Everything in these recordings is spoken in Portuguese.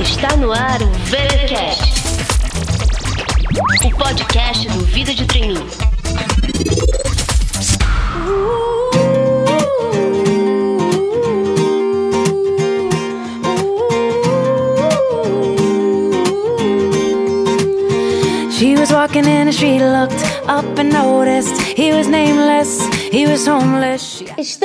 Está no ar o VeraCast, o podcast do Vida de Treininho. She was walking in the street, looked up and noticed he was nameless, he was homeless.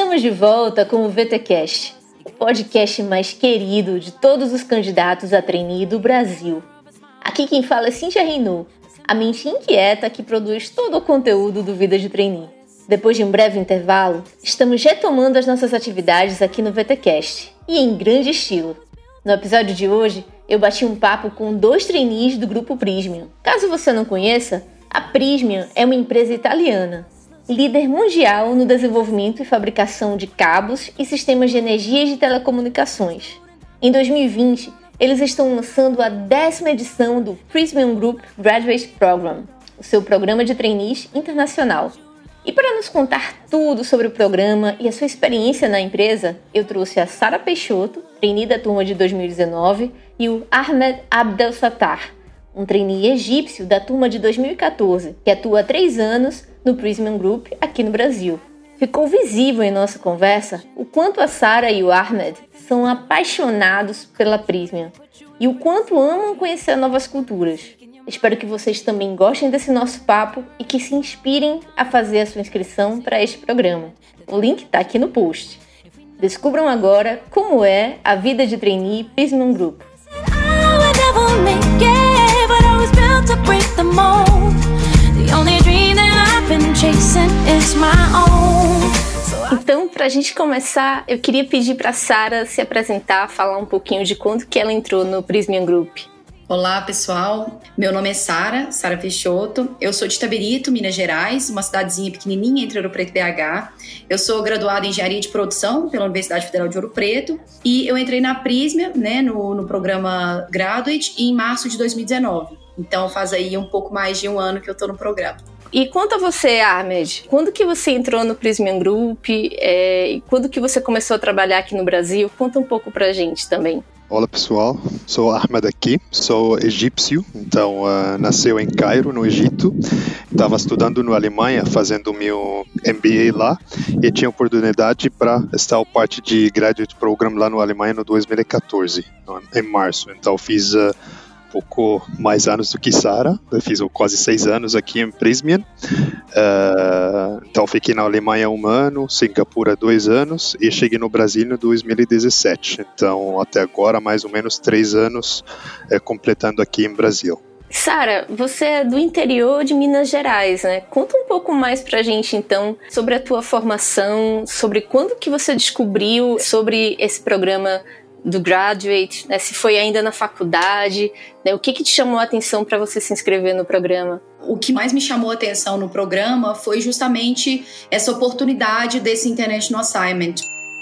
Estamos de volta com o VTcast, o podcast mais querido de todos os candidatos a trainee do Brasil. Aqui quem fala é Cintia Reinou, a mente inquieta que produz todo o conteúdo do Vida de Trainee. Depois de um breve intervalo, estamos retomando as nossas atividades aqui no VTcast, e em grande estilo. No episódio de hoje, eu bati um papo com dois trainees do grupo Prismian. Caso você não conheça, a Prismian é uma empresa italiana, líder mundial no desenvolvimento e fabricação de cabos e sistemas de energia e de telecomunicações. Em 2020, eles estão lançando a décima edição do Prismian Group Graduate Program, o seu programa de trainees internacional. E para nos contar tudo sobre o programa e a sua experiência na empresa, eu trouxe a Sara Peixoto, trainee da turma de 2019, e o Ahmed Abdel Sattar, um trainee egípcio da turma de 2014, que atua há três anos no Prismian Group aqui no Brasil. Ficou visível em nossa conversa o quanto a Sara e o Ahmed são apaixonados pela Prismian e o quanto amam conhecer novas culturas. Espero que vocês também gostem desse nosso papo e que se inspirem a fazer a sua inscrição para este programa. O link está aqui no post. Descubram agora como é a vida de trainee Prismian Group. Então, para a gente começar, eu queria pedir para Sara se apresentar, falar um pouquinho de quando que ela entrou no Prismian Group. Olá, pessoal. Meu nome é Sara, Sara Peixoto. Eu sou de Tabirito, Minas Gerais, uma cidadezinha pequenininha entre Ouro Preto e BH. Eu sou graduada em Engenharia de Produção pela Universidade Federal de Ouro Preto e eu entrei na Prisma, né, no, no programa Graduate em março de 2019. Então faz aí um pouco mais de um ano que eu tô no programa. E quanto a você, Ahmed, quando que você entrou no Prismian Group é, e quando que você começou a trabalhar aqui no Brasil? Conta um pouco pra gente também. Olá pessoal, sou Ahmed aqui, sou egípcio, então uh, nasceu em Cairo, no Egito. Estava estudando na Alemanha, fazendo meu MBA lá e tinha oportunidade para estar parte de graduate program lá na Alemanha no 2014, no- em março. Então fiz uh, pouco mais anos do que Sara, eu fiz quase seis anos aqui em Prismian. Uh, então fiquei na Alemanha um ano, Singapura dois anos e cheguei no Brasil em 2017. Então até agora mais ou menos três anos eh, completando aqui em Brasil. Sara, você é do interior de Minas Gerais, né? Conta um pouco mais pra gente então sobre a tua formação, sobre quando que você descobriu sobre esse programa do graduate, né? Se foi ainda na faculdade, né? O que que te chamou a atenção para você se inscrever no programa? O que mais me chamou a atenção no programa foi justamente essa oportunidade desse International Assignment.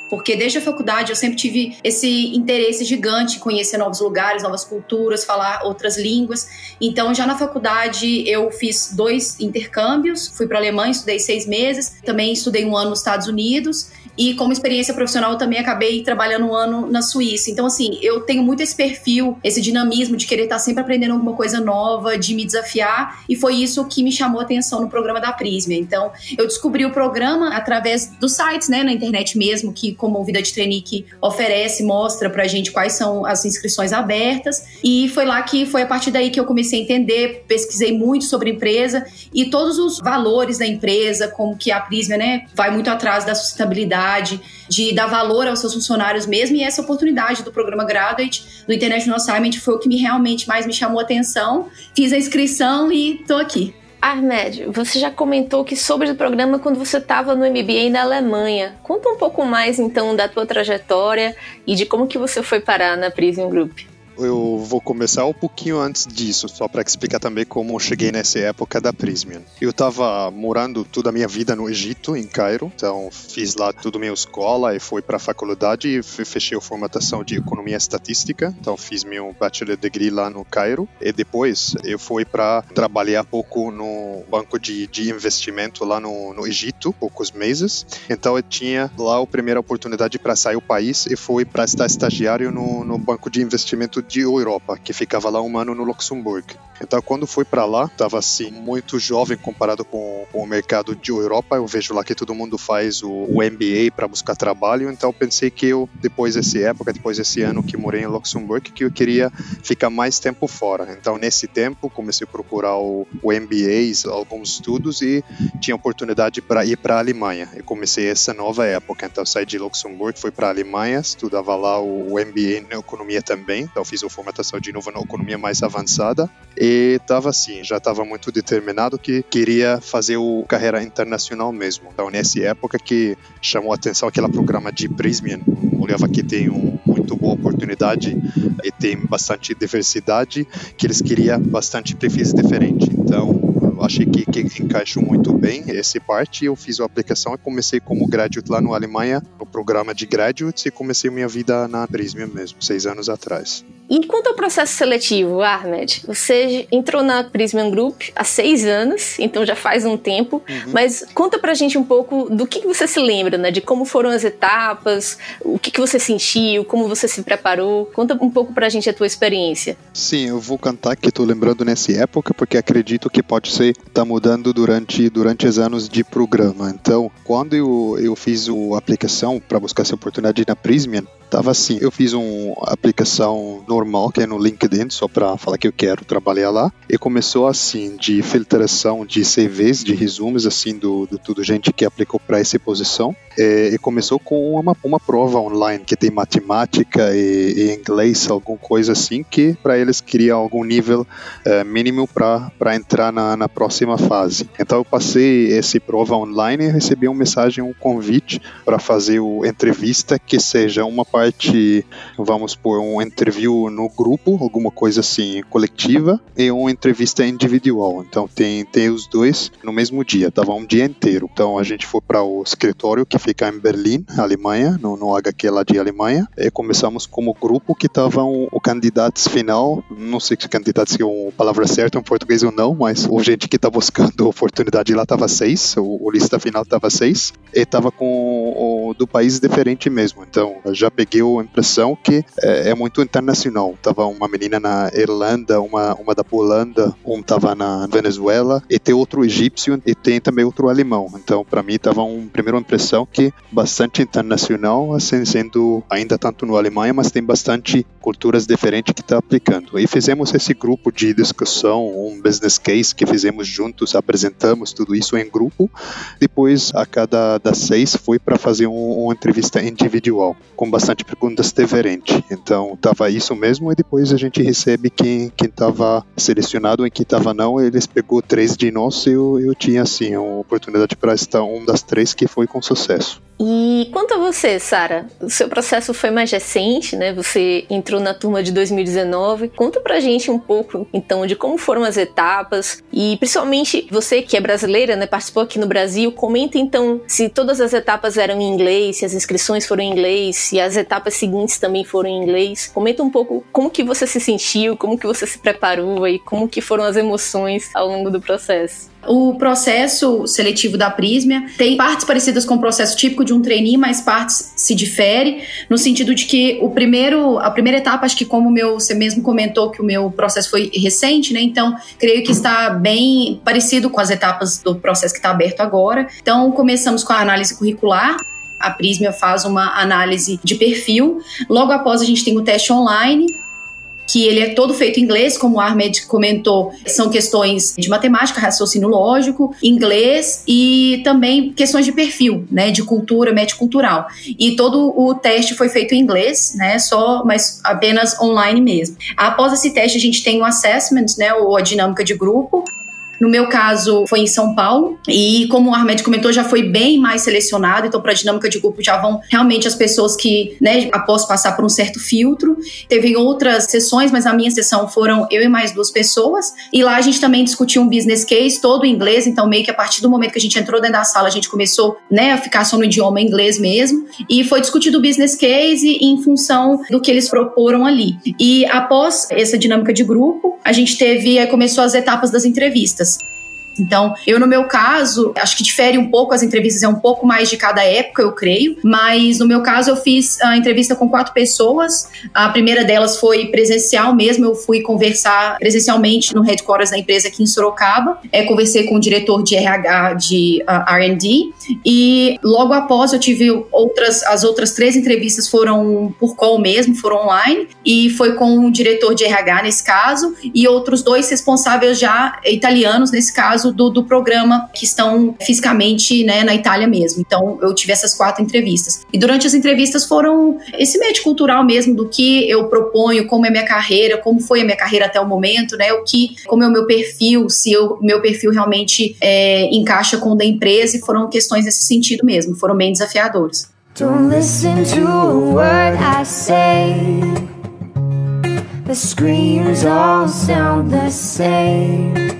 Porque desde a faculdade eu sempre tive esse interesse gigante em conhecer novos lugares, novas culturas, falar outras línguas. Então, já na faculdade, eu fiz dois intercâmbios. Fui para a Alemanha, estudei seis meses. Também estudei um ano nos Estados Unidos. E como experiência profissional, eu também acabei trabalhando um ano na Suíça. Então, assim, eu tenho muito esse perfil, esse dinamismo de querer estar sempre aprendendo alguma coisa nova, de me desafiar. E foi isso que me chamou a atenção no programa da Prisma. Então, eu descobri o programa através dos sites, né, na internet mesmo, que como Vida de Trainee oferece, mostra pra gente quais são as inscrições abertas. E foi lá que foi a partir daí que eu comecei a entender, pesquisei muito sobre a empresa e todos os valores da empresa, como que a Prisma, né, vai muito atrás da sustentabilidade, de dar valor aos seus funcionários mesmo, e essa oportunidade do programa Graduate, do International Assignment, foi o que me realmente mais me chamou a atenção. Fiz a inscrição e tô aqui. Ahmed, você já comentou que sobre o programa quando você estava no MBA na Alemanha. Conta um pouco mais então da tua trajetória e de como que você foi parar na Prism Group. Eu vou começar um pouquinho antes disso, só para explicar também como eu cheguei nessa época da Prismian. Eu estava morando toda a minha vida no Egito, em Cairo, então fiz lá a minha escola e fui para a faculdade e fechei a formatação de economia estatística, então fiz meu bachelor degree lá no Cairo e depois eu fui para trabalhar pouco no banco de, de investimento lá no, no Egito, poucos meses. Então eu tinha lá a primeira oportunidade para sair do país e fui para estar estagiário no, no banco de investimento de Europa, que ficava lá um ano no Luxemburgo. Então, quando fui para lá, estava assim, muito jovem comparado com, com, o mercado de Europa. Eu vejo lá que todo mundo faz o, o MBA para buscar trabalho. Então, pensei que eu, depois dessa época, depois desse ano que morei em Luxemburgo, que eu queria ficar mais tempo fora. Então, nesse tempo, comecei a procurar o, o MBA, alguns estudos e tinha oportunidade para ir para a Alemanha. E comecei essa nova época. Então, saí de Luxemburgo, fui para a Alemanha, estudava lá o, o MBA na economia também. Então, fiz a formatação de novo na economia mais avançada. E estava assim, já estava muito determinado que queria fazer o carreira internacional mesmo. Então, nessa época que chamou a atenção aquele programa de Prismian, olhava que tem um muito boa oportunidade e tem bastante diversidade, que eles queriam bastante perfis diferentes. Então, achei que, que encaixou muito bem essa parte. Eu fiz a aplicação e comecei como graduate lá na Alemanha, no programa de graduates, e comecei minha vida na Prismian mesmo, seis anos atrás. E quanto ao processo seletivo, Ahmed, você entrou na Prismian Group há seis anos, então já faz um tempo, uhum. mas conta pra gente um pouco do que você se lembra, né? De como foram as etapas, o que, que você sentiu, como você se preparou. Conta um pouco pra gente a tua experiência. Sim, eu vou cantar que tô lembrando nessa época, porque acredito que pode ser tá mudando durante, durante os anos de programa. Então, quando eu, eu fiz a aplicação para buscar essa oportunidade na Prismian, tava assim, eu fiz uma aplicação normal, que é no LinkedIn, só para falar que eu quero trabalhar lá, e começou assim, de filtração de CVs, de resumos, assim, do, do tudo gente que aplicou para essa posição, e, e, começou com uma, uma prova online, que tem matemática e, e inglês, alguma coisa assim, que para eles queria algum nível uh, mínimo para entrar na, na próxima fase. Então eu passei essa prova online e recebi uma mensagem, um convite para fazer o entrevista que seja uma parte, vamos por um interview no grupo, alguma coisa assim, coletiva, e uma entrevista individual. Então tem, tem os dois no mesmo dia, tava um dia inteiro. Então a gente foi para o escritório que fica em Berlim, Alemanha, no, no HQ lá de Alemanha, e começamos como grupo que tava o candidato final, não sei se candidato se é uma palavra certa em português ou não, mas o gente que tá buscando oportunidade lá tava seis, o, o lista final tava seis, e tava com o, do país diferente mesmo. Então já peguei peguei a impressão que é, é, muito internacional. Tava uma menina na Irlanda, uma, uma da Polanda, um tava na Venezuela, e tem outro egípcio e tem também outro alemão. Então, para mim, tava uma primeira impressão que bastante internacional, assim, sendo ainda tanto no Alemanha, mas tem bastante culturas diferentes que está aplicando. E fizemos esse grupo de discussão, um business case que fizemos juntos, apresentamos tudo isso em grupo. Depois, a cada das seis, foi para fazer um, uma entrevista individual, com bastante perguntas diferentes. Então, estava isso mesmo e depois a gente recebe quem quem estava selecionado e quem estava não. Eles pegou três de nós e eu, eu tinha assim uma oportunidade para estar um das três que foi com sucesso. E quanto a você, Sara, o seu processo foi mais recente, né? Você entrou na turma de 2019. Conta pra gente um pouco, então, de como foram as etapas e, principalmente, você que é brasileira, né? Participou aqui no Brasil. Comenta, então, se todas as etapas eram em inglês, se as inscrições foram em inglês, se as etapas seguintes também foram em inglês. Comenta um pouco como que você se sentiu, como que você se preparou e como que foram as emoções ao longo do processo. O processo seletivo da Prismia tem partes parecidas com o processo típico de um trainee, mas partes se difere no sentido de que o primeiro, a primeira etapa, acho que como meu, você mesmo comentou que o meu processo foi recente, né? Então, creio que está bem parecido com as etapas do processo que está aberto agora. Então, começamos com a análise curricular. A Prismia faz uma análise de perfil. Logo após, a gente tem o teste online que ele é todo feito em inglês, como o Ahmed comentou, são questões de matemática, raciocínio lógico, inglês e também questões de perfil, né, de cultura, cultural. E todo o teste foi feito em inglês, né, só, mas apenas online mesmo. Após esse teste, a gente tem o assessment, né, ou a dinâmica de grupo, No meu caso, foi em São Paulo. E como o Ahmed comentou, já foi bem mais selecionado. Então, para a dinâmica de grupo, já vão realmente as pessoas que, né, após passar por um certo filtro. Teve outras sessões, mas a minha sessão foram eu e mais duas pessoas. E lá a gente também discutiu um business case todo em inglês. Então, meio que a partir do momento que a gente entrou dentro da sala, a gente começou né, a ficar só no idioma inglês mesmo. E foi discutido o business case em função do que eles proporam ali. E após essa dinâmica de grupo, a gente teve, começou as etapas das entrevistas. us Então, eu no meu caso, acho que difere um pouco, as entrevistas é um pouco mais de cada época, eu creio, mas no meu caso eu fiz a entrevista com quatro pessoas. A primeira delas foi presencial mesmo, eu fui conversar presencialmente no headquarters da empresa aqui em Sorocaba. É, conversei com o diretor de RH de uh, R&D e logo após eu tive outras, as outras três entrevistas foram por call mesmo, foram online e foi com o diretor de RH nesse caso e outros dois responsáveis já italianos nesse caso caso do, do programa que estão fisicamente né, na Itália mesmo. Então, eu tive essas quatro entrevistas. E durante as entrevistas foram esse médio cultural mesmo do que eu proponho, como é minha carreira, como foi a minha carreira até o momento, né? O que, como é o meu perfil, se o meu perfil realmente é, encaixa com o da empresa, e foram questões nesse sentido mesmo, foram bem desafiadoras. Don't listen to a word I say. The screams all sound the same.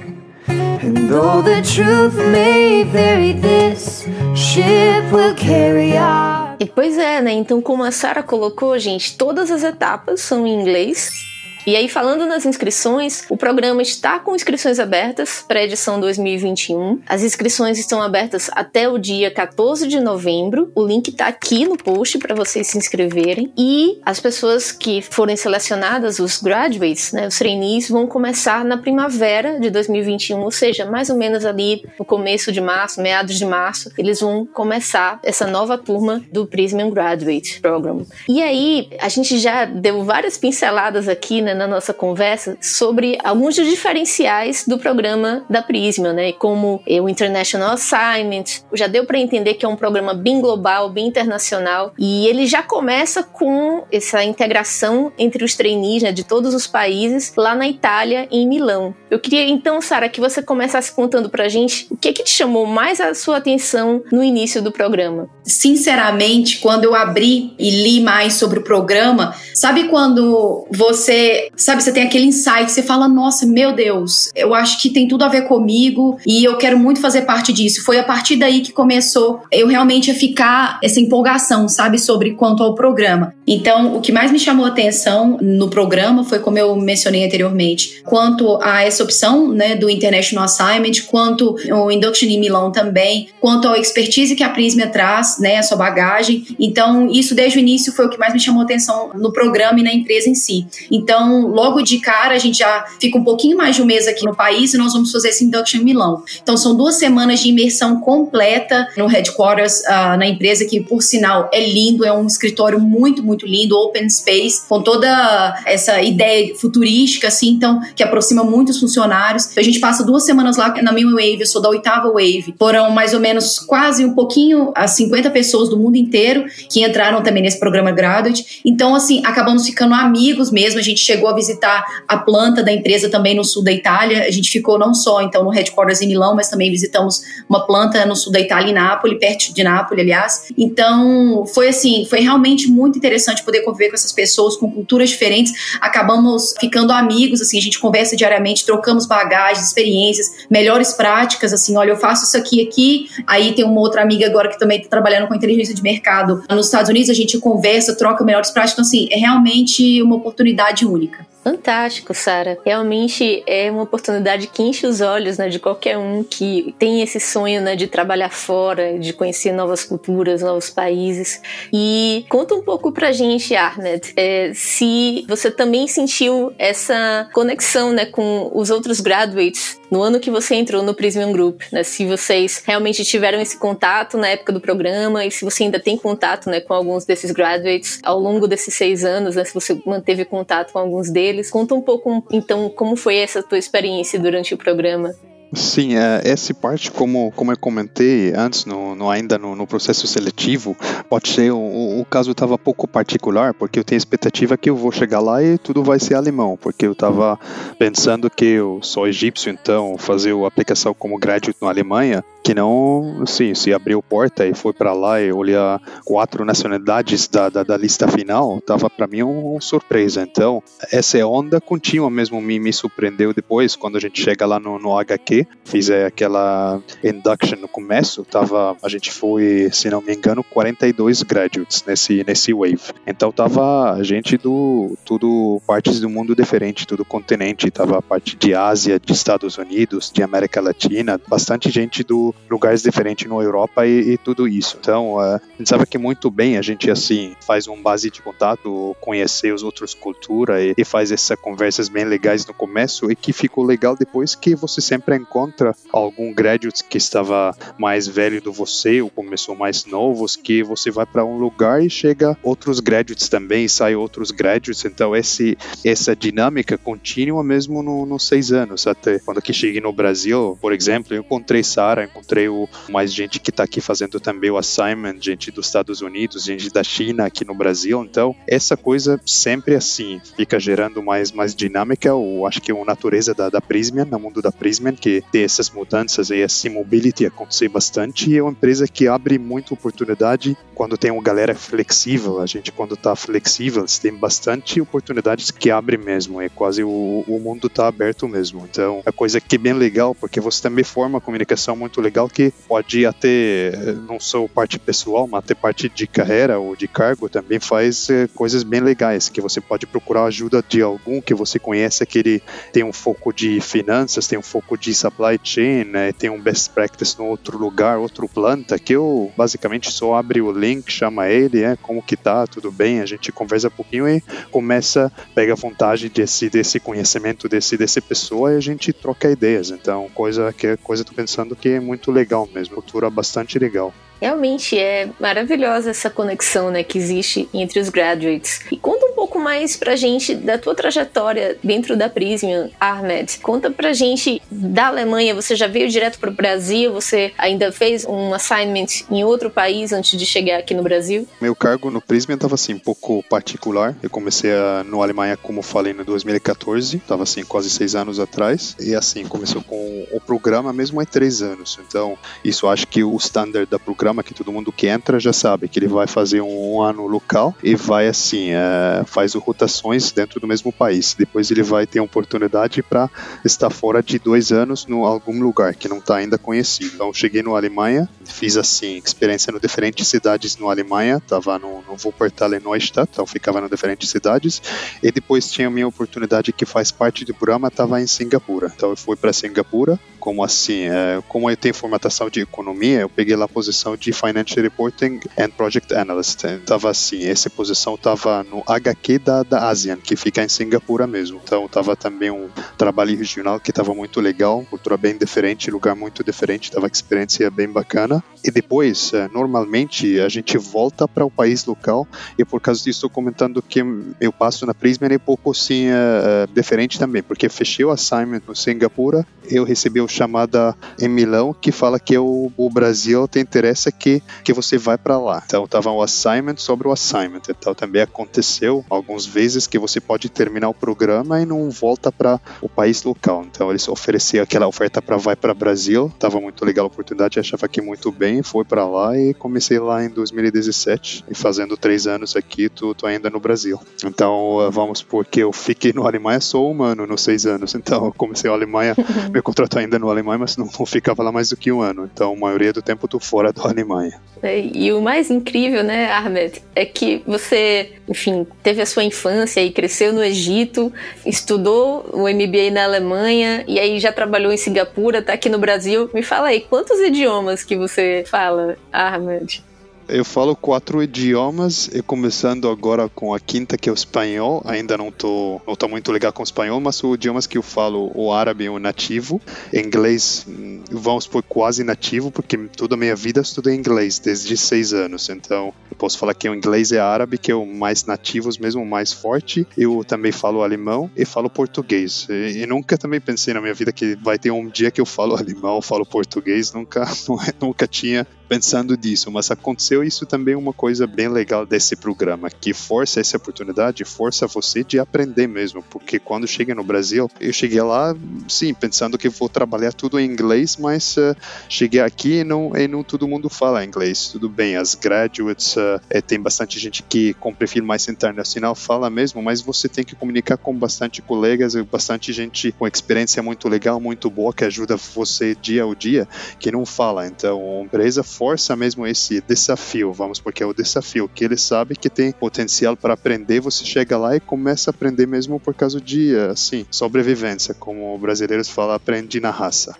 And though the truth may vary, this ship will carry on. E pois é, né? Então, como a Sara colocou, gente, todas as etapas são em inglês. E aí, falando nas inscrições, o programa está com inscrições abertas para a edição 2021. As inscrições estão abertas até o dia 14 de novembro. O link está aqui no post para vocês se inscreverem. E as pessoas que forem selecionadas, os graduates, né, os trainees, vão começar na primavera de 2021, ou seja, mais ou menos ali no começo de março, meados de março, eles vão começar essa nova turma do Prism Graduate Program. E aí, a gente já deu várias pinceladas aqui, né, na nossa conversa sobre alguns dos diferenciais do programa da Prisma, né? Como o International Assignment, já deu para entender que é um programa bem global, bem internacional, e ele já começa com essa integração entre os trainees né, de todos os países lá na Itália, em Milão. Eu queria então, Sara, que você começasse contando pra gente o que, que te chamou mais a sua atenção no início do programa. Sinceramente, quando eu abri e li mais sobre o programa, sabe quando você sabe, você tem aquele insight, você fala, nossa, meu Deus, eu acho que tem tudo a ver comigo e eu quero muito fazer parte disso. Foi a partir daí que começou eu realmente a ficar essa empolgação, sabe, sobre quanto ao programa. Então, o que mais me chamou a atenção no programa foi, como eu mencionei anteriormente, quanto a essa opção, né, do International Assignment, quanto o Induction em Milão também, quanto a expertise que a Prisma traz, né, a sua bagagem. Então, isso desde o início foi o que mais me chamou a atenção no programa e na empresa em si. Então, logo de cara, a gente já fica um pouquinho mais de um mês aqui no país e nós vamos fazer esse Induction em Milão. Então, são duas semanas de imersão completa no headquarters, uh, na empresa, que, por sinal, é lindo, é um escritório muito, muito lindo, open space, com toda essa ideia futurística, assim, então, que aproxima muitos funcionários. Então, a gente passa duas semanas lá na minha wave, eu sou da oitava wave. Foram mais ou menos quase um pouquinho, as 50 pessoas do mundo inteiro que entraram também nesse programa Graduate. Então, assim, acabamos ficando amigos mesmo. A gente chegou chegou a visitar a planta da empresa também no sul da Itália. A gente ficou não só então no headquarters em Milão, mas também visitamos uma planta no sul da Itália, em Nápoles, perto de Nápoles, aliás. Então, foi assim, foi realmente muito interessante poder conviver com essas pessoas com culturas diferentes. Acabamos ficando amigos, assim, a gente conversa diariamente, trocamos bagagens, experiências, melhores práticas, assim, olha, eu faço isso aqui aqui. Aí tem uma outra amiga agora que também está trabalhando com inteligência de mercado nos Estados Unidos, a gente conversa, troca melhores práticas. Então, assim, é realmente uma oportunidade única. dica. Fantástico, Sara. Realmente é uma oportunidade que enche os olhos né, de qualquer um que tem esse sonho né, de trabalhar fora, de conhecer novas culturas, novos países. E conta um pouco pra gente, Arnett, é, se você também sentiu essa conexão né, com os outros graduates no ano que você entrou no Prism Group, né? Se vocês realmente tiveram esse contato na época do programa e se você ainda tem contato, né, com alguns desses graduates ao longo desses seis anos, né? Se você manteve contato com alguns deles, conta um pouco, então, como foi essa tua experiência durante o programa. Sim, é, essa parte, como, como eu comentei antes, no, no ainda no, no, processo seletivo, pode ser o, o caso estava pouco particular, porque eu tenho expectativa que eu vou chegar lá e tudo vai ser alemão, porque eu estava pensando que eu sou egípcio, então fazer a aplicação como graduate na Alemanha, que não, sim, se abriu porta e foi para lá e olhar quatro nacionalidades da, da, da lista final, tava para mim uma um surpresa. Então, essa onda contínua mesmo me, me surpreendeu depois, quando a gente chega lá no, no HQ fiz aquela induction no começo, tava, a gente foi, se não me engano, 42 graduates nesse, nesse wave. Então tava gente do tudo partes do mundo diferente, tudo continente, tava parte de Ásia, de Estados Unidos, de América Latina, bastante gente do lugares diferentes na Europa e, e tudo isso. Então, uh, sabe que muito bem a gente assim faz um base de contato, conhecer os outros culturas e, e faz essas conversas bem legais no começo e que ficou legal depois que você sempre encontra algum graduate que estava mais velho do você ou começou mais novos, que você vai para um lugar e chega outros graduates também, e sai outros graduates. Então esse essa dinâmica contínua mesmo nos no seis anos até quando que cheguei no Brasil, por exemplo, eu encontrei Sara, encontrei o, mais gente que está aqui fazendo também o assignment, gente dos Estados Unidos, gente da China aqui no Brasil. Então essa coisa sempre assim fica gerando mais mais dinâmica. Eu acho que é a natureza da, da Prismian, no mundo da Prismian, que ter essas mudanças e esse mobility acontecer bastante. É uma empresa que abre muita oportunidade quando tem uma galera flexível. A gente, quando está flexível, tem bastante oportunidades que abre mesmo. É quase o, o mundo está aberto mesmo. Então, é coisa que é bem legal, porque você também forma uma comunicação muito legal que pode até, não só parte pessoal, mas até parte de carreira ou de cargo, também faz é, coisas bem legais, que você pode procurar ajuda de algum que você conhece, que ele tem um foco de finanças, tem um foco de supply chain, né, tem um best practice no outro lugar, outro planta, que eu basicamente só abre o link, chama ele, é, como que tá, tudo bem, a gente conversa um pouquinho e começa, pega vontade desse, desse conhecimento desse, desse pessoa e a gente troca ideias. Então, coisa que coisa tô pensando que é muito legal mesmo, cultura bastante legal. Realmente é maravilhosa essa conexão né, que existe entre os graduates. E conta um pouco mais pra gente da tua trajetória dentro da Prismian, Ahmed. Conta pra gente da Alemanha, você já veio direto pro Brasil, você ainda fez um assignment em outro país antes de chegar aqui no Brasil? Meu cargo no Prismian estava assim, um pouco particular. Eu comecei a, no Alemanha, como falei, no 2014, estava assim, quase seis anos atrás. E assim, começou com o programa mesmo há três anos. Então, isso acho que o standard da programa programa que todo mundo que entra já sabe que ele vai fazer um, ano local e vai assim, é, faz rotações dentro do mesmo país. Depois ele vai ter oportunidade para estar fora de dois anos em algum lugar que não está ainda conhecido. Então cheguei no Alemanha, fiz assim experiência em diferentes cidades no Alemanha, estava no, no Wuppertal e Neustadt, então ficava em diferentes cidades e depois tinha a minha oportunidade que faz parte do programa, estava em Singapura. Então eu fui para Singapura, como assim, é, como eu tenho formatação de economia, eu peguei lá a posição de Financial Reporting and Project Analyst. Tava assim, essa posição tava no HQ da, da ASEAN, que fica em Singapura mesmo. Então tava também um trabalho regional que tava muito legal, cultura bem diferente, lugar muito diferente, tava experiência bem bacana. E depois, é, normalmente, a gente volta para o país local e por causa disso estou comentando que eu passo na Prisma é um pouco assim, uh, diferente também, porque fechei o assignment no Singapura, eu recebi o chamada em Milão que fala que o, o Brasil tem interesse que, que você vai para lá. Então, tava um assignment sobre o assignment. Então, também aconteceu algumas vezes que você pode terminar o programa e não volta para o país local. Então, eles ofereciam aquela oferta para vai para Brasil. Tava muito legal a oportunidade, achava que muito bem, foi para lá e comecei lá em 2017 e fazendo três anos aqui, tô, tô ainda no Brasil. Então, eh, vamos porque eu fiquei no Alemanha sou humano nos seis anos. Então, comecei a Alemanha, meu contrato ainda no Alemanha, mas não, não ficava lá mais do que um ano. Então, a maioria do tempo tô fora do Alemanha. É, e o mais incrível, né, Ahmed, é que você, enfim, teve a sua infância e cresceu no Egito, estudou o MBA na Alemanha e aí já trabalhou em Singapura, tá aqui no Brasil. Me fala aí, quantos idiomas que você fala, Ahmed? Eu falo quatro idiomas e começando agora com a quinta que é o espanhol. Ainda não tô, não tô muito legal com o espanhol, mas os idiomas que eu falo, o árabe é o nativo, inglês hum, vamos por quase nativo, porque toda a minha vida estudei inglês desde seis anos. Então eu posso falar que o inglês é árabe, que é o mais nativo, mesmo mais forte. Eu também falo alemão e falo português. E, e nunca também pensei na minha vida que vai ter um dia que eu falo alemão, falo português. Nunca, nunca tinha pensando disso, mas aconteceu isso também uma coisa bem legal desse programa, que força essa oportunidade, força você de aprender mesmo, porque quando chega no Brasil, eu cheguei lá, sim, pensando que vou trabalhar tudo em inglês, mas uh, cheguei aqui e não, e não todo mundo fala inglês, tudo bem, as graduates, uh, é, tem bastante gente que com perfil mais internacional fala mesmo, mas você tem que comunicar com bastante colegas, bastante gente com experiência muito legal, muito boa, que ajuda você dia ao dia, que não fala, então a empresa força mesmo esse desafio, vamos, porque é o desafio que ele sabe que tem potencial para aprender, você chega lá e começa a aprender mesmo por causa de, assim, sobrevivência, como brasileiros falam, aprende na raça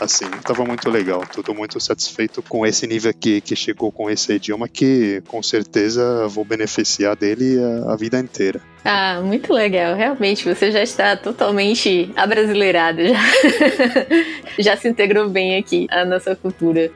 assim, estava muito legal, tudo muito satisfeito com esse nível que, que chegou com esse idioma que com certeza vou beneficiar dele a, a vida inteira. Ah, muito legal. Realmente, você já está totalmente abrasileirado, já, já se integrou bem aqui à nossa cultura.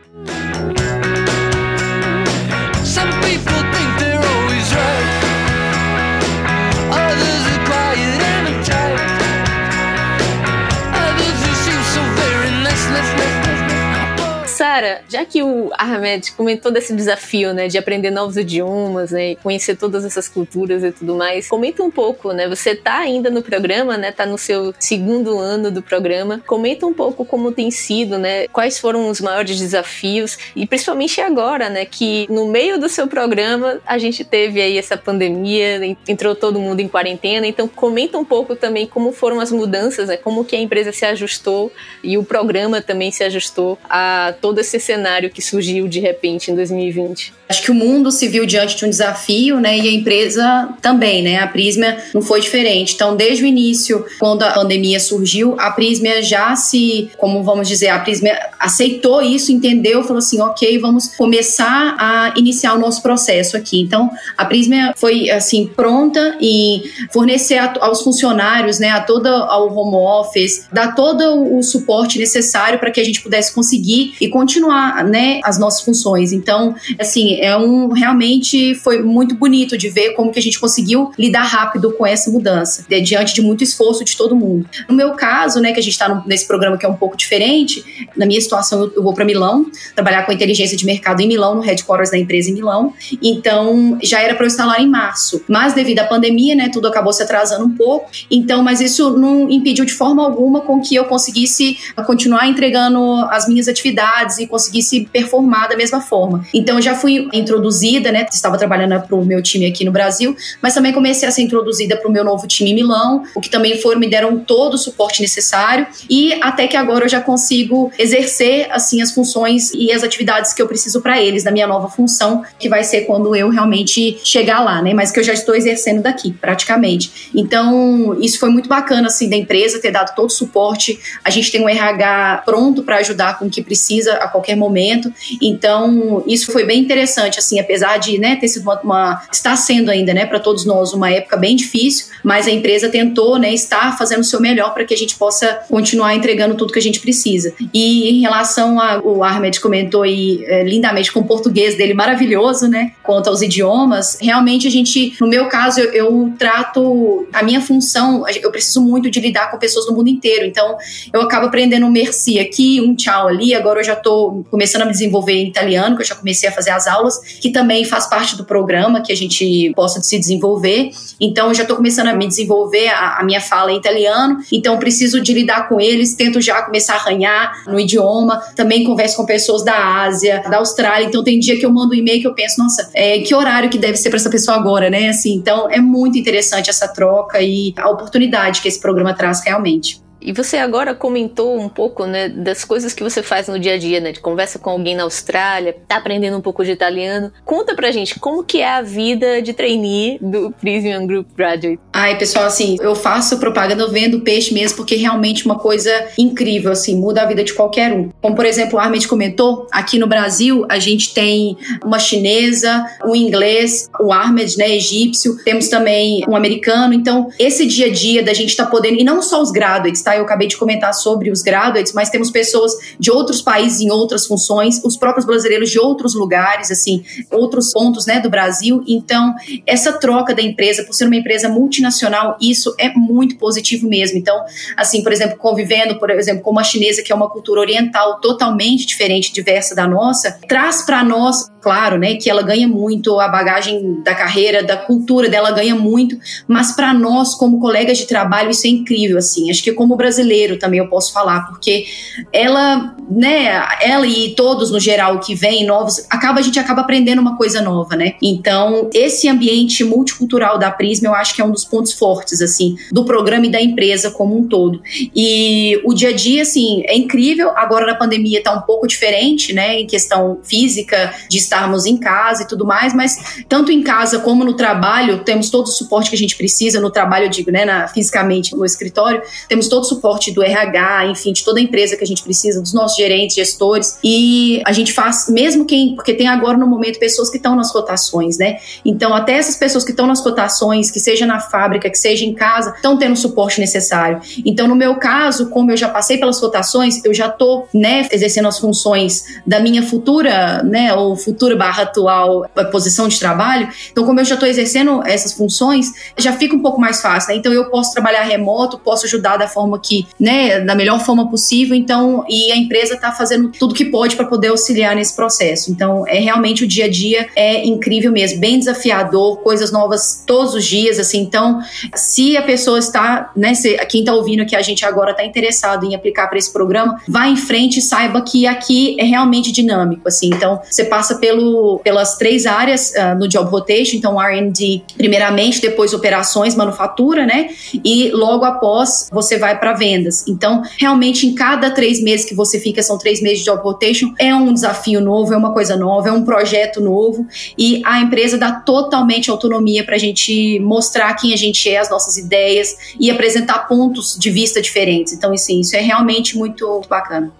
Sara, já que o Ahmed comentou desse desafio, né, de aprender novos idiomas, né, e conhecer todas essas culturas e tudo mais, comenta um pouco, né, você tá ainda no programa, né, tá no seu segundo ano do programa, comenta um pouco como tem sido, né, quais foram os maiores desafios e principalmente agora, né, que no meio do seu programa a gente teve aí essa pandemia, entrou todo mundo em quarentena, então comenta um pouco também como foram as mudanças, né, como que a empresa se ajustou e o programa também se ajustou a todo esse cenário que surgiu de repente em 2020? Acho que o mundo se viu diante de um desafio, né? E a empresa também, né? A Prisma não foi diferente. Então, desde o início, quando a pandemia surgiu, a Prisma já se, como vamos dizer, a Prisma aceitou isso, entendeu, falou assim, ok, vamos começar a iniciar o nosso processo aqui. Então, a Prisma foi assim pronta em fornecer aos funcionários, né, a toda ao home office, dar todo o suporte necessário para que a gente pudesse conseguir e continuar, né, as nossas funções. Então, assim, é um realmente foi muito bonito de ver como que a gente conseguiu lidar rápido com essa mudança, diante de muito esforço de todo mundo. No meu caso, né, que a gente está nesse programa que é um pouco diferente, na minha situação eu, eu vou para Milão, trabalhar com inteligência de mercado em Milão, no headquarters da empresa em Milão. Então, já era para eu estar lá em março, mas devido à pandemia, né, tudo acabou se atrasando um pouco. Então, mas isso não impediu de forma alguma com que eu conseguisse continuar entregando as minhas atividades e conseguisse performar da mesma forma. Então, eu já fui introduzida, né? Estava trabalhando para o meu time aqui no Brasil, mas também comecei a ser introduzida para o meu novo time em Milão, o que também foram, me deram todo o suporte necessário e até que agora eu já consigo exercer assim as funções e as atividades que eu preciso para eles na minha nova função, que vai ser quando eu realmente chegar lá, né? Mas que eu já estou exercendo daqui, praticamente. Então, isso foi muito bacana assim da empresa ter dado todo o suporte. A gente tem um RH pronto para ajudar com o que precisa a qualquer momento. Então, isso foi bem interessante assim, apesar de né, ter sido uma, uma está sendo ainda, né, para todos nós uma época bem difícil, mas a empresa tentou, né, estar fazendo o seu melhor para que a gente possa continuar entregando tudo que a gente precisa. E em relação a o Ahmed comentou aí é, lindamente com o português dele maravilhoso, né, quanto aos idiomas, realmente a gente, no meu caso, eu, eu trato a minha função, eu preciso muito de lidar com pessoas do mundo inteiro, então eu acabo aprendendo um merci aqui, um tchau ali, agora eu já estou começando a me desenvolver em italiano, que eu já comecei a fazer as aulas que também faz parte do programa que a gente possa se desenvolver. Então, eu já estou começando a me desenvolver a, a, minha fala em italiano, então preciso de lidar com eles, tento já começar a arranhar no idioma. Também converso com pessoas da Ásia, da Austrália. Então, tem dia que eu mando um e-mail que eu penso, nossa, é, que horário que deve ser para essa pessoa agora, né? Assim, então, é muito interessante essa troca e a oportunidade que esse programa traz realmente. E você agora comentou um pouco, né, das coisas que você faz no dia a dia, né, de conversa com alguém na Austrália, tá aprendendo um pouco de italiano. Conta pra gente como que é a vida de trainee do Prisium Group Graduate. Ai, pessoal, assim, eu faço propaganda, vendo peixe mesmo, porque é realmente uma coisa incrível, assim, muda a vida de qualquer um. Como, por exemplo, o Ahmed comentou, aqui no Brasil a gente tem uma chinesa, um inglês, o Ahmed, né, egípcio, temos também um americano. Então, esse dia a dia da gente tá podendo, e não só os graduates, tá? Eu acabei de comentar sobre os graduates, mas temos pessoas de outros países em outras funções, os próprios brasileiros de outros lugares, assim, outros pontos, né, do Brasil. Então, essa troca da empresa, por ser uma empresa multinacional, isso é muito positivo mesmo. Então, assim, por exemplo, convivendo, por exemplo, com uma chinesa que é uma cultura oriental totalmente diferente, diversa da nossa, traz para nós claro, né, que ela ganha muito, a bagagem da carreira, da cultura dela ganha muito, mas para nós como colegas de trabalho isso é incrível assim. Acho que como brasileiro também eu posso falar, porque ela, né, ela e todos no geral que vêm novos, acaba a gente acaba aprendendo uma coisa nova, né? Então, esse ambiente multicultural da Prisma eu acho que é um dos pontos fortes assim do programa e da empresa como um todo. E o dia a dia assim é incrível. Agora na pandemia tá um pouco diferente, né, em questão física de estarmos em casa e tudo mais, mas tanto em casa como no trabalho, temos todo o suporte que a gente precisa. No trabalho, eu digo, né, na, fisicamente no escritório, temos todo suporte do RH, enfim, de toda a empresa que a gente precisa, dos nossos gerentes, gestores. E a gente faz, mesmo quem, porque tem agora no momento pessoas que estão nas cotações, né? Então, até essas pessoas que estão nas cotações, que seja na fábrica, que seja em casa, estão tendo o suporte necessário. Então, no meu caso, como eu já passei pelas cotações, eu já estou, né, exercendo as funções da minha futura, né, ou futura barra atual posição de trabalho. Então, como eu já estou exercendo essas funções, já fica um pouco mais fácil, né? Então, eu posso trabalhar remoto, posso ajudar da forma que, né, da melhor forma possível. Então, e a empresa está fazendo tudo que pode para poder auxiliar nesse processo. Então, é realmente o dia a dia é incrível mesmo, bem desafiador, coisas novas todos os dias, assim. Então, se a pessoa está, né, se, quem está ouvindo que a gente agora está interessado em aplicar para esse programa, vá em frente e saiba que aqui é realmente dinâmico, assim. Então, você passa pelo, pelas três áreas uh, no job rotation, então R&D primeiramente, depois operações, manufatura, né? E logo após você vai para vendas. Então, realmente em cada três meses que você fica, são três meses de job rotation, é um desafio novo, é uma coisa nova, é um projeto novo e a empresa dá totalmente autonomia para a gente mostrar quem a gente é, as nossas ideias e apresentar pontos de vista diferentes. Então, assim, isso é realmente muito bacana.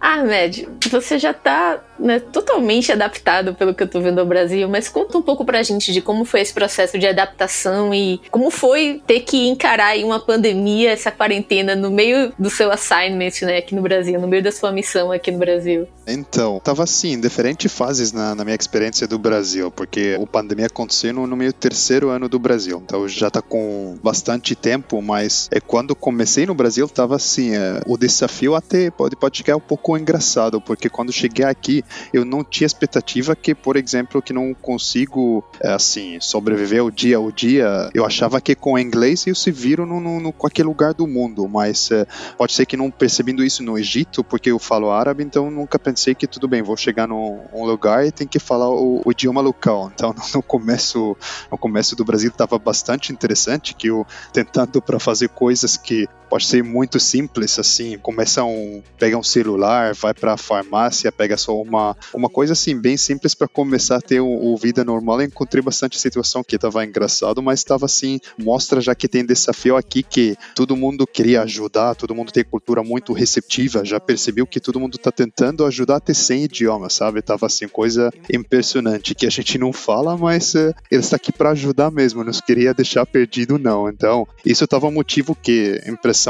Ah, Med, você já está né, totalmente adaptado pelo que eu tô vendo ao Brasil, mas conta um pouco pra gente de como foi esse processo de adaptação e como foi ter que encarar uma pandemia, essa quarentena no meio do seu assignment, né, aqui no Brasil, no meio da sua missão aqui no Brasil. Então, tava assim, em diferentes fases na, na minha experiência do Brasil, porque a pandemia aconteceu no, no meu terceiro ano do Brasil, então já tá com bastante tempo, mas é quando comecei no Brasil tava assim, é, o desafio até pode, pode ficar um pouco engraçado, porque quando cheguei aqui eu não tinha expectativa que, por exemplo, que não consigo, é, assim, sobreviver o dia ao dia. Eu achava que com inglês eu se viro no, no, no qualquer lugar do mundo, mas é, pode ser que não percebendo isso no Egito, porque eu falo árabe, então nunca pensei que tudo bem, vou chegar num um lugar e tem que falar o, o, idioma local. Então no começo, no começo do Brasil estava bastante interessante que eu tentando para fazer coisas que pode ser muito simples assim, começa um pega um celular, vai para a farmácia, pega só uma uma coisa assim bem simples para começar a ter o, o, vida normal. Eu encontrei bastante situação que estava engraçado, mas estava assim mostra já que tem desafio aqui que todo mundo queria ajudar, todo mundo tem cultura muito receptiva, já percebeu que todo mundo está tentando ajudar até sem idioma, sabe? Tava assim coisa impressionante que a gente não fala, mas uh, ele está aqui para ajudar mesmo, não queria deixar perdido não. Então isso estava motivo que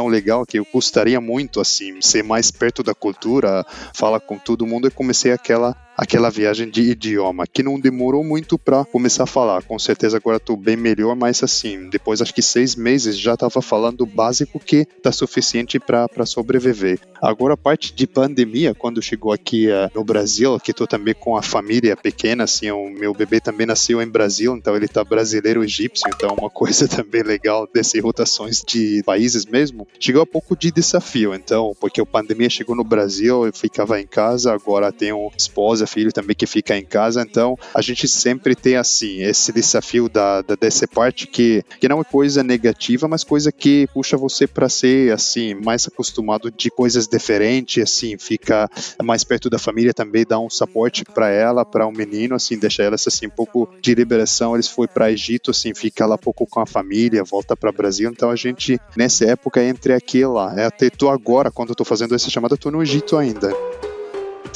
legal que eu gostaria muito assim ser mais perto da cultura, falar com todo mundo e comecei aquela aquela viagem de idioma, que não demorou muito para começar a falar. Com certeza agora estou bem melhor, mas assim, depois acho que seis meses já estava falando o básico que tá suficiente para sobreviver. Agora a parte de pandemia, quando chegou aqui uh, no Brasil, que estou também com a família pequena, assim, o meu bebê também nasceu em Brasil, então ele tá brasileiro egípcio, então uma coisa também legal dessas rotações de países mesmo. Chegou um pouco de desafio, então, porque a pandemia chegou no Brasil, eu ficava em casa, agora tenho esposa filho também que fica em casa. Então, a gente sempre tem assim esse desafio da, da dessa parte que que não é coisa negativa, mas coisa que puxa você para ser assim mais acostumado de coisas diferentes, assim, fica mais perto da família também, dá um suporte para ela, para o um menino, assim, deixa ela assim um pouco de liberação. Eles foi para Egito, assim, fica lá pouco com a família, volta para Brasil. Então a gente nessa época entre aqui e lá, é até tô agora quando eu tô fazendo essa chamada, tô no Egito ainda.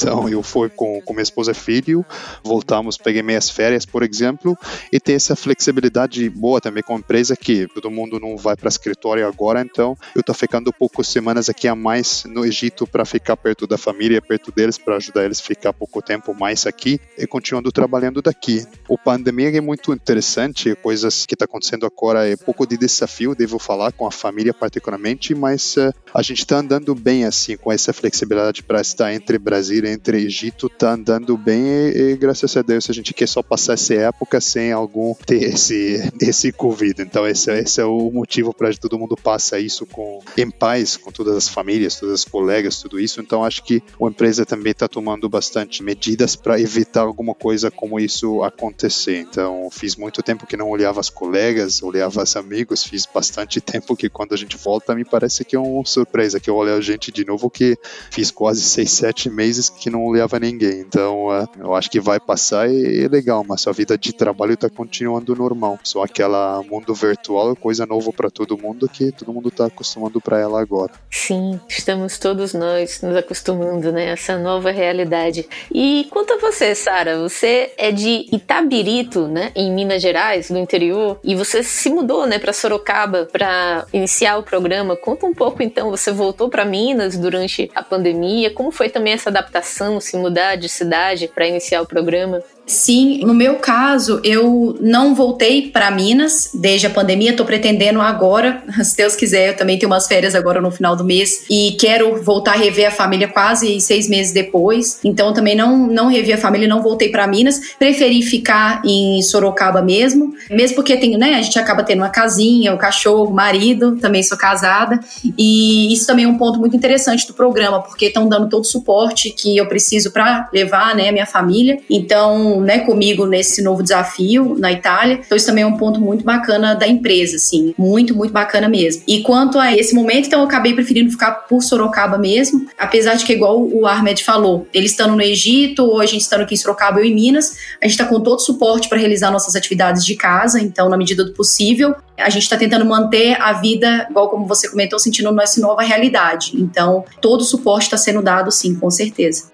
Então eu fui com, com minha esposa e filho, voltamos, peguei minhas férias, por exemplo, e ter essa flexibilidade boa também com a empresa que todo mundo não vai para escritório agora, então eu tô ficando poucas semanas aqui a mais no Egito para ficar perto da família, perto deles, para ajudar eles a ficar pouco tempo mais aqui e continuando trabalhando daqui. O pandemia é muito interessante, coisas que está acontecendo agora é pouco de desafio, devo falar com a família particularmente, mas uh, a gente está andando bem assim com essa flexibilidade para estar entre Brasil entre Egito tá andando bem e, e, graças a Deus a gente quer só passar essa época sem algum ter esse esse Covid. Então esse, esse é o motivo para todo mundo passa isso com em paz com todas as famílias, todas as colegas, tudo isso. Então acho que a empresa também está tomando bastante medidas para evitar alguma coisa como isso acontecer. Então fiz muito tempo que não olhava as colegas, olhava os amigos, fiz bastante tempo que quando a gente volta me parece que é uma surpresa que eu olho a gente de novo que fiz quase seis, sete meses que não leva ninguém. Então, uh, eu acho que vai passar e é legal, mas a vida de trabalho está continuando normal. Só aquela mundo virtual é coisa nova para todo mundo que todo mundo está acostumando para ela agora. Sim, estamos todos nós nos acostumando, né, a essa nova realidade. E quanto a você, Sara, você é de Itabirito, né, em Minas Gerais, no interior, e você se mudou, né, para Sorocaba para iniciar o programa. Conta um pouco então, você voltou para Minas durante a pandemia, como foi também essa adaptação se mudar de cidade para iniciar o programa? Sim, no meu caso, eu não voltei para Minas desde a pandemia, estou pretendendo agora, se Deus quiser, eu também tenho umas férias agora no final do mês e quero voltar a rever a família quase seis meses depois. Então, também não, não revi a família, não voltei para Minas, preferi ficar em Sorocaba mesmo, mesmo porque tenho, né, a gente acaba tendo uma casinha, o cachorro, marido, também sou casada, e isso também é um ponto muito interessante do programa, porque estão dando todo o suporte que eu preciso para levar, né, a minha família. Então, né, comigo nesse novo desafio na Itália. Então isso também é um ponto muito bacana da empresa, assim, muito, muito bacana mesmo. E quanto a esse momento, então eu acabei preferindo ficar por Sorocaba mesmo, apesar de que igual o Ahmed falou, eles estando no Egito ou a gente estando aqui em Sorocaba, eu em Minas, a gente está com todo o suporte para realizar nossas atividades de casa, então na medida do possível, a gente está tentando manter a vida, igual como você comentou, sentindo nossa nova realidade. Então, todo o suporte está sendo dado, sim, com certeza.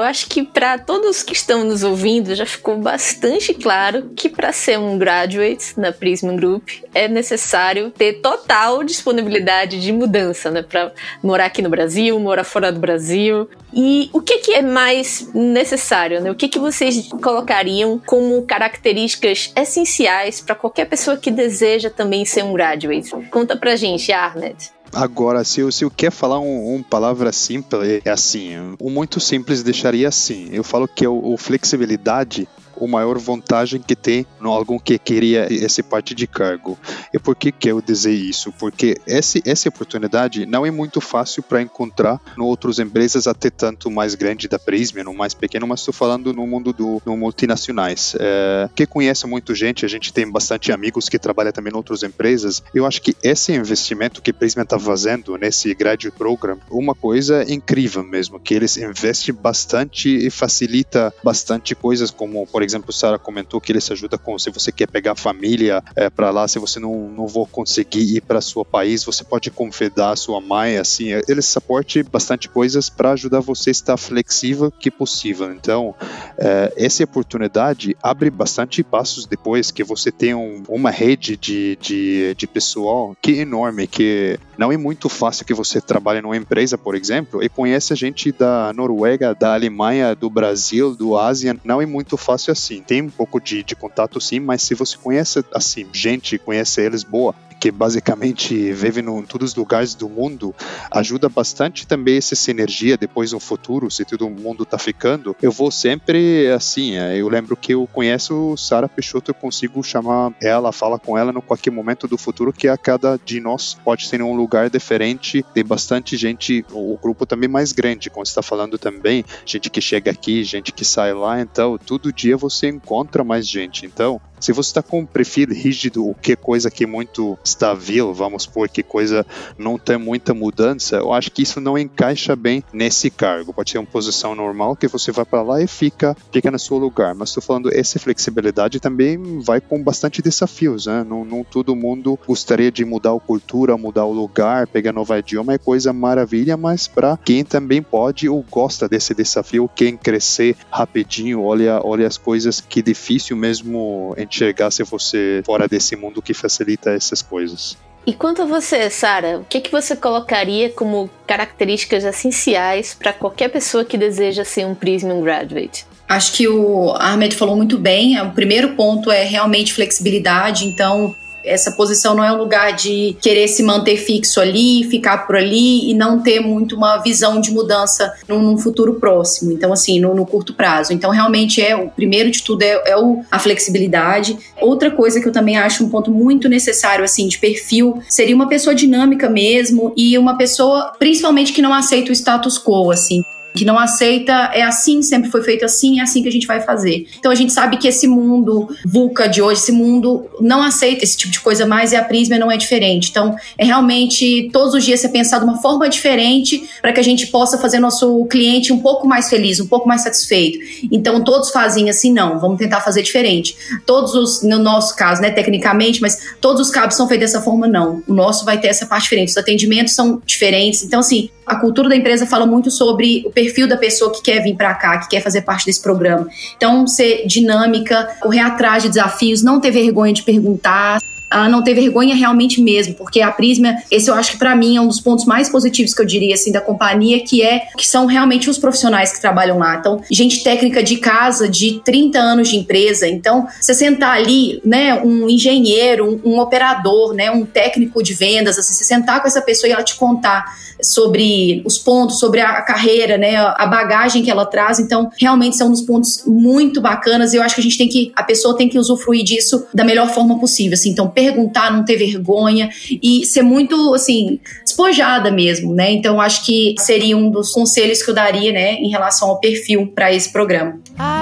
Eu acho que para todos que estão nos ouvindo já ficou bastante claro que para ser um graduate na Prism Group é necessário ter total disponibilidade de mudança, né, para morar aqui no Brasil, morar fora do Brasil. E o que, que é mais necessário, né? O que, que vocês colocariam como características essenciais para qualquer pessoa que deseja também ser um graduate? Conta pra gente, Arnett. Agora, se eu, se eu quer falar uma um palavra simples, é assim. O muito simples deixaria assim. Eu falo que o, o flexibilidade o maior vantagem que tem no algum que queria esse parte de cargo. E por que que eu dizer isso? Porque esse, essa oportunidade não é muito fácil para encontrar em outras empresas até tanto mais grande da Prisma, no mais pequeno, mas estou falando no mundo do no multinacionais. É, que conhece muita gente, a gente tem bastante amigos que trabalham também em outras empresas. Eu acho que esse investimento que a Prisma está fazendo nesse graduate program, uma coisa incrível mesmo, que eles investem bastante e facilita bastante coisas como, por exemplo, exemplo, Sara comentou que ele se ajuda com se você quer pegar família é, para lá, se você não, não for conseguir ir para seu país, você pode convidar a sua mãe, assim, é, ele suporte bastante coisas para ajudar você a estar flexível que possível. Então, é, essa oportunidade abre bastante passos depois que você tem um, uma rede de, de, de pessoal que é enorme, que não é muito fácil que você trabalhe numa empresa, por exemplo, e conhece gente da Noruega, da Alemanha, do Brasil, do Ásia, não é muito fácil assim. Tem um pouco de, de contato sim, mas se você conhece assim gente, conhece eles boa, que basicamente vive em todos os lugares do mundo, ajuda bastante também essa sinergia depois no futuro, se todo mundo tá ficando. Eu vou sempre assim, é, eu lembro que eu conheço Sara Peixoto, eu consigo chamar ela, falar com ela no qualquer momento do futuro que a cada de nós pode ser um lugar diferente, tem bastante gente, o grupo também mais grande, como está falando também, gente que chega aqui, gente que sai lá, então todo dia você encontra mais gente. Então, se você está com um perfil rígido, o que coisa que é muito estável, vamos supor que coisa não tem muita mudança, eu acho que isso não encaixa bem nesse cargo. Pode ser uma posição normal que você vai para lá e fica, fica no seu lugar. Mas estou falando essa flexibilidade também vai com bastante desafios, né? Não, não todo mundo gostaria de mudar a cultura, mudar o lugar, pegar novo idioma é coisa maravilha, mas para quem também pode ou gosta desse desafio, quem crescer rapidinho, olha, olha as coisas que difícil mesmo enxergar se você fora desse mundo que facilita essas coisas. E quanto a você, Sara, o que, que você colocaria como características essenciais para qualquer pessoa que deseja ser um Prism Graduate? Acho que o Ahmed falou muito bem. O primeiro ponto é realmente flexibilidade. Então, essa posição não é um lugar de querer se manter fixo ali, ficar por ali e não ter muito uma visão de mudança num, num futuro próximo. Então, assim, no, no, curto prazo. Então, realmente é o primeiro de tudo é, é o, a flexibilidade. Outra coisa que eu também acho um ponto muito necessário, assim, de perfil, seria uma pessoa dinâmica mesmo e uma pessoa, principalmente, que não aceita o status quo, assim que não aceita, é assim, sempre foi feito assim, é assim que a gente vai fazer. Então a gente sabe que esse mundo VUCA de hoje, esse mundo não aceita esse tipo de coisa mais e a Prisma não é diferente. Então é realmente todos os dias ser pensar de uma forma diferente para que a gente possa fazer nosso cliente um pouco mais feliz, um pouco mais satisfeito. Então todos fazem assim, não, vamos tentar fazer diferente. Todos os, no nosso caso, né, tecnicamente, mas todos os cabos são feitos dessa forma, não. O nosso vai ter essa parte diferente, os atendimentos são diferentes. Então assim, a cultura da empresa fala muito sobre o perfil da pessoa que quer vir para cá, que quer fazer parte desse programa. Então, ser dinâmica, correr atrás de desafios, não ter vergonha de perguntar, a não ter vergonha realmente mesmo, porque a Prisma, esse eu acho que para mim é um dos pontos mais positivos que eu diria assim da companhia, que é que são realmente os profissionais que trabalham lá. Então, gente técnica de casa de 30 anos de empresa. Então, você sentar ali, né, um engenheiro, um, um operador, né, um técnico de vendas, assim, você sentar com essa pessoa e ela te contar sobre os pontos, sobre a carreira, né, a bagagem que ela traz. Então, realmente são uns pontos muito bacanas e eu acho que a gente tem que, a pessoa tem que usufruir disso da melhor forma possível, assim. Então, perguntar, não ter vergonha e ser muito, assim, despojada mesmo, né? Então, acho que seria um dos conselhos que eu daria, né, em relação ao perfil para esse programa. I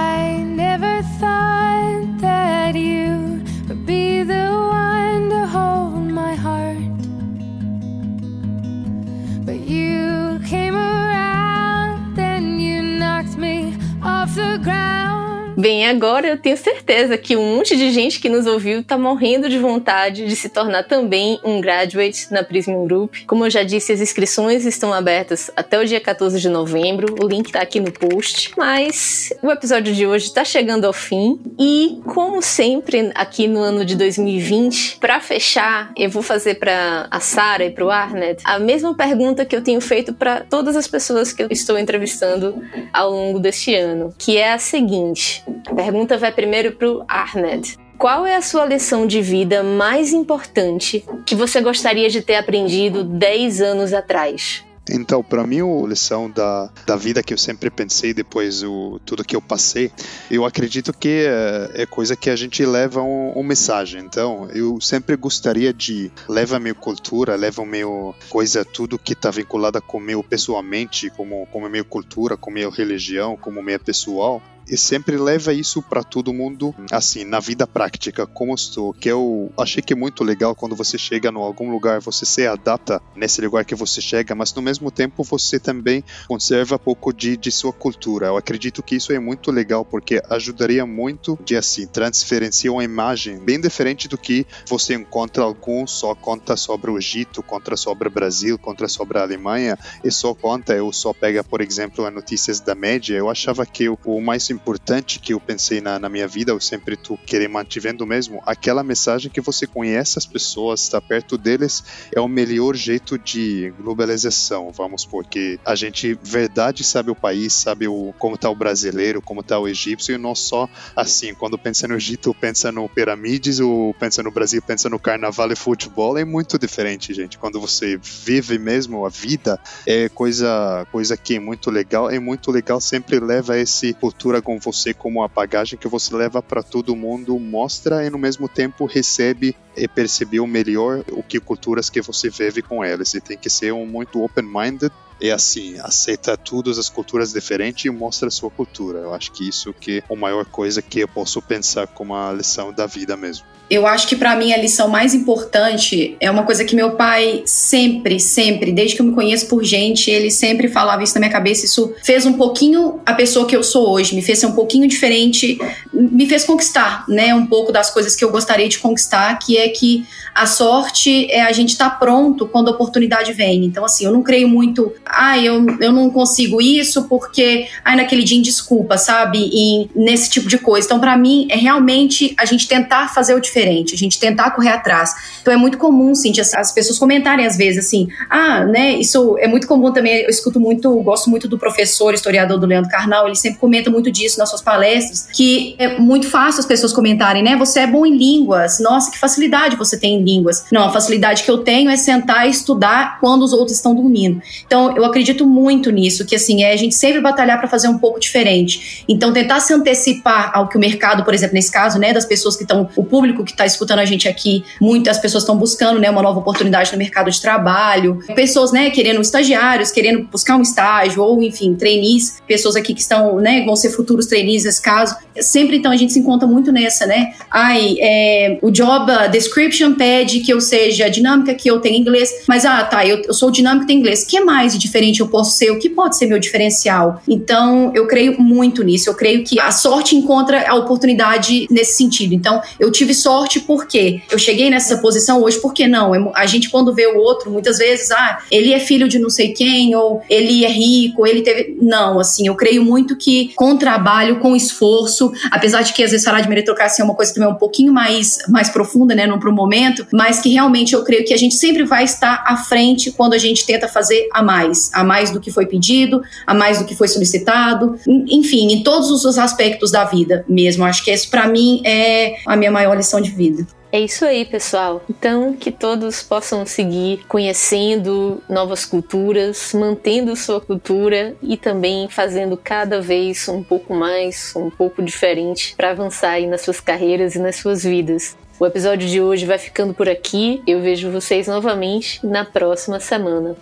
Bem, agora eu tenho certeza que um monte de gente que nos ouviu está morrendo de vontade de se tornar também um graduate na Prism Group. Como eu já disse, as inscrições estão abertas até o dia 14 de novembro. O link está aqui no post. Mas o episódio de hoje está chegando ao fim e, como sempre, aqui no ano de 2020, para fechar, eu vou fazer para a Sara e para o Arnett a mesma pergunta que eu tenho feito para todas as pessoas que eu estou entrevistando ao longo deste ano, que é a seguinte: a pergunta vai primeiro para o Arned. Qual é a sua lição de vida mais importante que você gostaria de ter aprendido 10 anos atrás? Então, para mim, a lição da, da vida que eu sempre pensei depois o tudo que eu passei, eu acredito que é, é coisa que a gente leva um, um, mensagem. Então, eu sempre gostaria de levar minha cultura, levar meu coisa, tudo que está vinculada com meu pessoalmente, como como minha cultura, com minha religião, como minha pessoal, e sempre leva isso para todo mundo, assim, na vida prática, como estou. Que eu achei que é muito legal quando você chega em algum lugar, você se adapta nesse lugar que você chega, mas no mesmo tempo você também conserva pouco de, de sua cultura. Eu acredito que isso é muito legal porque ajudaria muito de, assim, transferenciar uma imagem bem diferente do que você encontra algum só conta sobre o Egito, conta sobre o Brasil, conta sobre a Alemanha, e só conta, eu só pega, por exemplo, as notícias da média. Eu achava que o mais importante que eu pensei na, na minha vida, eu sempre tô querendo mantivendo mesmo, aquela mensagem que você conhece as pessoas, está perto deles, é o melhor jeito de globalização, vamos, porque a gente, verdade, sabe o país, sabe o, como está o brasileiro, como está o egípcio, e não só assim, quando pensa no Egito, pensa no pirâmides, ou pensa no Brasil, pensa no carnaval e futebol, é muito diferente, gente. Quando você vive mesmo a vida, é coisa, coisa que é muito legal, é muito legal, sempre leva esse cultura com você como a bagagem que você leva para todo mundo, mostra e no mesmo tempo recebe e perceber o melhor o que culturas que você vive com elas. E tem que ser um muito open-minded e assim, aceita todas as culturas diferentes e mostra a sua cultura. Eu acho que isso que é a maior coisa que eu posso pensar como a lição da vida mesmo eu acho que para mim a lição mais importante é uma coisa que meu pai sempre, sempre, desde que eu me conheço por gente, ele sempre falava isso na minha cabeça. Isso fez um pouquinho a pessoa que eu sou hoje, me fez ser um pouquinho diferente, me fez conquistar, né, um pouco das coisas que eu gostaria de conquistar, que é que a sorte é a gente estar tá pronto quando a oportunidade vem. Então, assim, eu não creio muito, ah, eu, eu não consigo isso porque, ai, naquele dia, desculpa, sabe? E nesse tipo de coisa. Então, para mim, é realmente a gente tentar fazer o diferente a gente tentar correr atrás. Então é muito comum, sim, as pessoas comentarem às vezes assim, ah, né, isso é muito comum também, eu escuto muito, gosto muito do professor, historiador do Leandro Carnal, ele sempre comenta muito disso nas suas palestras, que é muito fácil as pessoas comentarem, né, você é bom em línguas, nossa, que facilidade você tem em línguas. Não, a facilidade que eu tenho é sentar e estudar quando os outros estão dormindo. Então eu acredito muito nisso, que assim, é a gente sempre batalhar para fazer um pouco diferente. Então tentar se antecipar ao que o mercado, por exemplo, nesse caso, né, das pessoas que estão, o público que está escutando a gente aqui, muitas pessoas estão buscando né, uma nova oportunidade no mercado de trabalho, pessoas né, querendo estagiários, querendo buscar um estágio, ou enfim, trainees, pessoas aqui que estão, né, vão ser futuros trainees nesse caso. Sempre então a gente se encontra muito nessa, né? Ai, é, o job description pede que eu seja dinâmica, que eu tenha inglês, mas ah, tá, eu, eu sou dinâmica e tenho inglês. O que mais de diferente eu posso ser? O que pode ser meu diferencial? Então, eu creio muito nisso. Eu creio que a sorte encontra a oportunidade nesse sentido. Então, eu tive sorte porque eu cheguei nessa posição hoje, por que não? A gente, quando vê o outro, muitas vezes, ah, ele é filho de não sei quem, ou ele é rico, ele teve. Não, assim, eu creio muito que com trabalho, com esforço, apesar de que às vezes falar de meritocracia é uma coisa também um pouquinho mais, mais profunda, né, no pro momento, mas que realmente eu creio que a gente sempre vai estar à frente quando a gente tenta fazer a mais, a mais do que foi pedido, a mais do que foi solicitado, enfim, em todos os aspectos da vida mesmo. Acho que isso para mim é a minha maior lição de vida. É isso aí, pessoal. Então, que todos possam seguir conhecendo novas culturas, mantendo sua cultura e também fazendo cada vez um pouco mais, um pouco diferente para avançar aí nas suas carreiras e nas suas vidas. O episódio de hoje vai ficando por aqui. Eu vejo vocês novamente na próxima semana.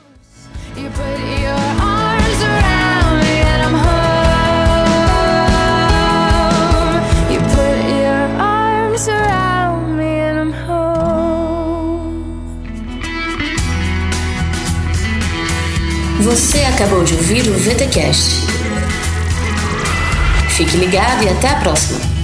Você acabou de ouvir o VTCast. Fique ligado e até a próxima.